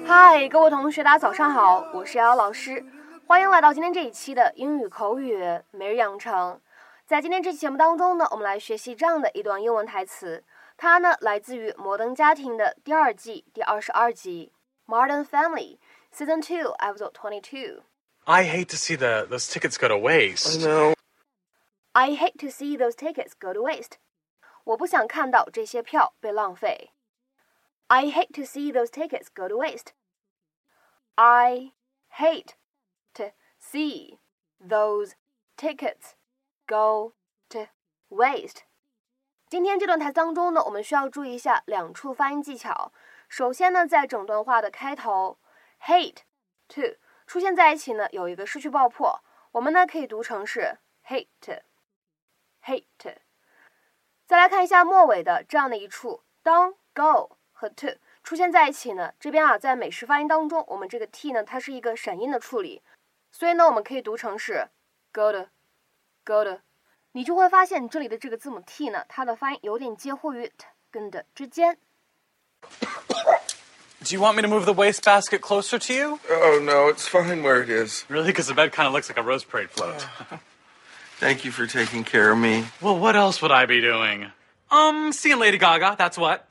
嗨，各位同学，大家早上好，我是瑶瑶老师，欢迎来到今天这一期的英语口语每日养成。在今天这期节目当中呢，我们来学习这样的一段英文台词，它呢来自于《摩登家庭》的第二季第二十二集《Modern Family》Season Two Episode Twenty Two。I hate to see the those tickets go to waste. know. I hate to see those tickets go to waste. 我不想看到这些票被浪费。I hate to see those tickets go to waste. I hate to see those tickets go to waste. 今天这段台词当中呢，我们需要注意一下两处发音技巧。首先呢，在整段话的开头，hate to 出现在一起呢，有一个失去爆破，我们呢可以读成是 hate。hate。再来看一下末尾的这样的一处，当 go 和 to 出现在一起呢，这边啊在美式发音当中，我们这个 t 呢它是一个闪音的处理，所以呢我们可以读成是 go 的 go 的，你就会发现这里的这个字母 t 呢，它的发音有点介乎于 t 跟的之间。Do you want me to move the wastebasket closer to you? Oh, no, it's fine where it is. Really? Because the bed kind of looks like a Rose Parade float. Thank you for taking care of me. well, what else would I be doing? Um, seeing Lady Gaga. That's what.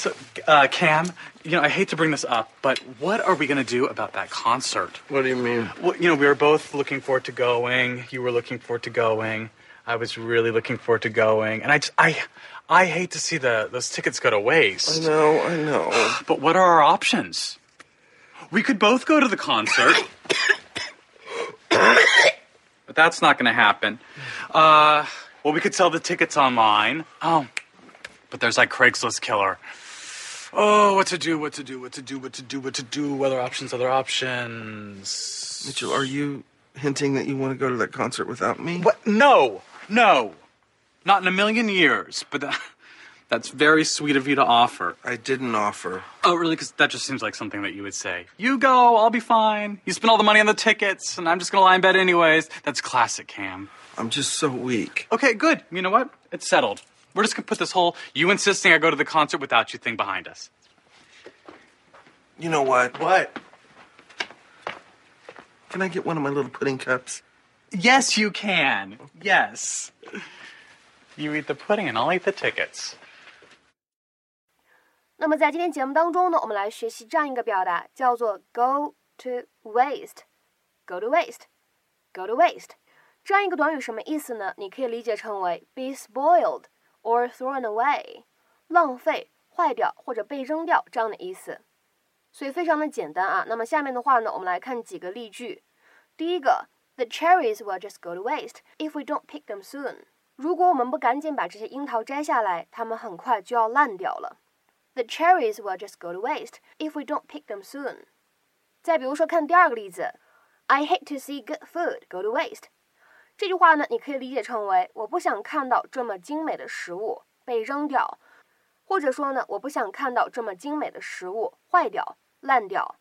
So, uh, Cam, you know, I hate to bring this up, but what are we gonna do about that concert? What do you mean? Well, you know, we were both looking forward to going. You were looking forward to going. I was really looking forward to going, and I just, I, I hate to see the those tickets go to waste. I know, I know. But what are our options? We could both go to the concert. but that's not going to happen. Uh, well, we could sell the tickets online. Oh, but there's like Craigslist killer. Oh, what to do, what to do, what to do, what to do, what to do, other options, other options. Mitchell, are you hinting that you want to go to that concert without me? What? No, no. Not in a million years, but that, that's very sweet of you to offer. I didn't offer. Oh, really? Because that just seems like something that you would say. You go, I'll be fine. You spend all the money on the tickets, and I'm just gonna lie in bed anyways. That's classic, Cam. I'm just so weak. Okay, good. You know what? It's settled. We're just gonna put this whole you insisting I go to the concert without you thing behind us. You know what? What? Can I get one of my little pudding cups? Yes, you can. Yes. You eat the pudding, and I'll eat the tickets. 那么在今天节目当中呢，我们来学习这样一个表达，叫做 go to waste。go to waste。go to waste。这样一个短语什么意思呢？你可以理解成为 be spoiled or thrown away，浪费、坏掉或者被扔掉这样的意思。所以非常的简单啊。那么下面的话呢，我们来看几个例句。第一个，The cherries will just go to waste if we don't pick them soon。如果我们不赶紧把这些樱桃摘下来，它们很快就要烂掉了。The cherries will just go to waste if we don't pick them soon。再比如说，看第二个例子，I hate to see good food go to waste。 这句话呢，你可以理解成为我不想看到这么精美的食物被扔掉，或者说呢，我不想看到这么精美的食物坏掉、烂掉。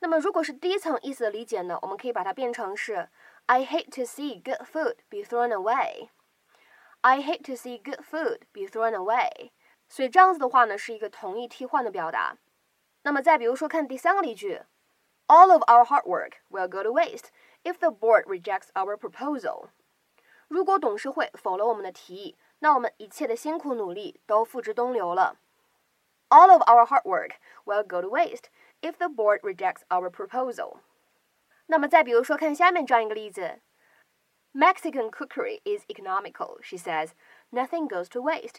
那么如果是第一层意思的理解呢，我们可以把它变成是 I hate to see good food be thrown away。I hate to see good food be thrown away。所以这样子的话呢，是一个同义替换的表达。那么再比如说，看第三个例句，All of our hard work will go to waste if the board rejects our proposal。如果董事会否了我们的提议，那我们一切的辛苦努力都付之东流了。All of our hard work will go to waste if the board rejects our proposal。那么再比如说，看下面这样一个例子，Mexican cookery is economical, she says. Nothing goes to waste.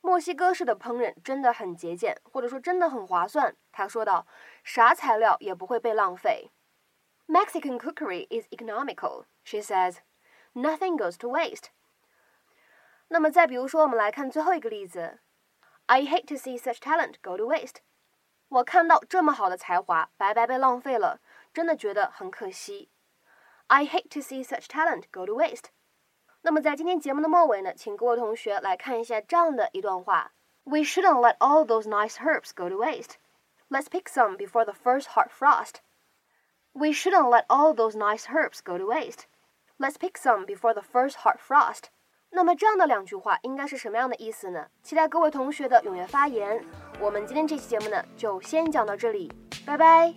墨西哥式的烹饪真的很节俭，或者说真的很划算。他说道，啥材料也不会被浪费。Mexican cookery is economical, she says. Nothing goes to waste. 那么再比如说，我们来看最后一个例子，I hate to see such talent go to waste. 我看到这么好的才华白白被浪费了，真的觉得很可惜。I hate to see such talent go to waste. 那么在今天节目的末尾呢，请各位同学来看一下这样的一段话：We shouldn't let all those nice herbs go to waste. Let's pick some before the first hard frost. We shouldn't let all those nice herbs go to waste. Let's pick some before the first hard frost. 那么这样的两句话应该是什么样的意思呢？期待各位同学的踊跃发言。我们今天这期节目呢，就先讲到这里。拜拜。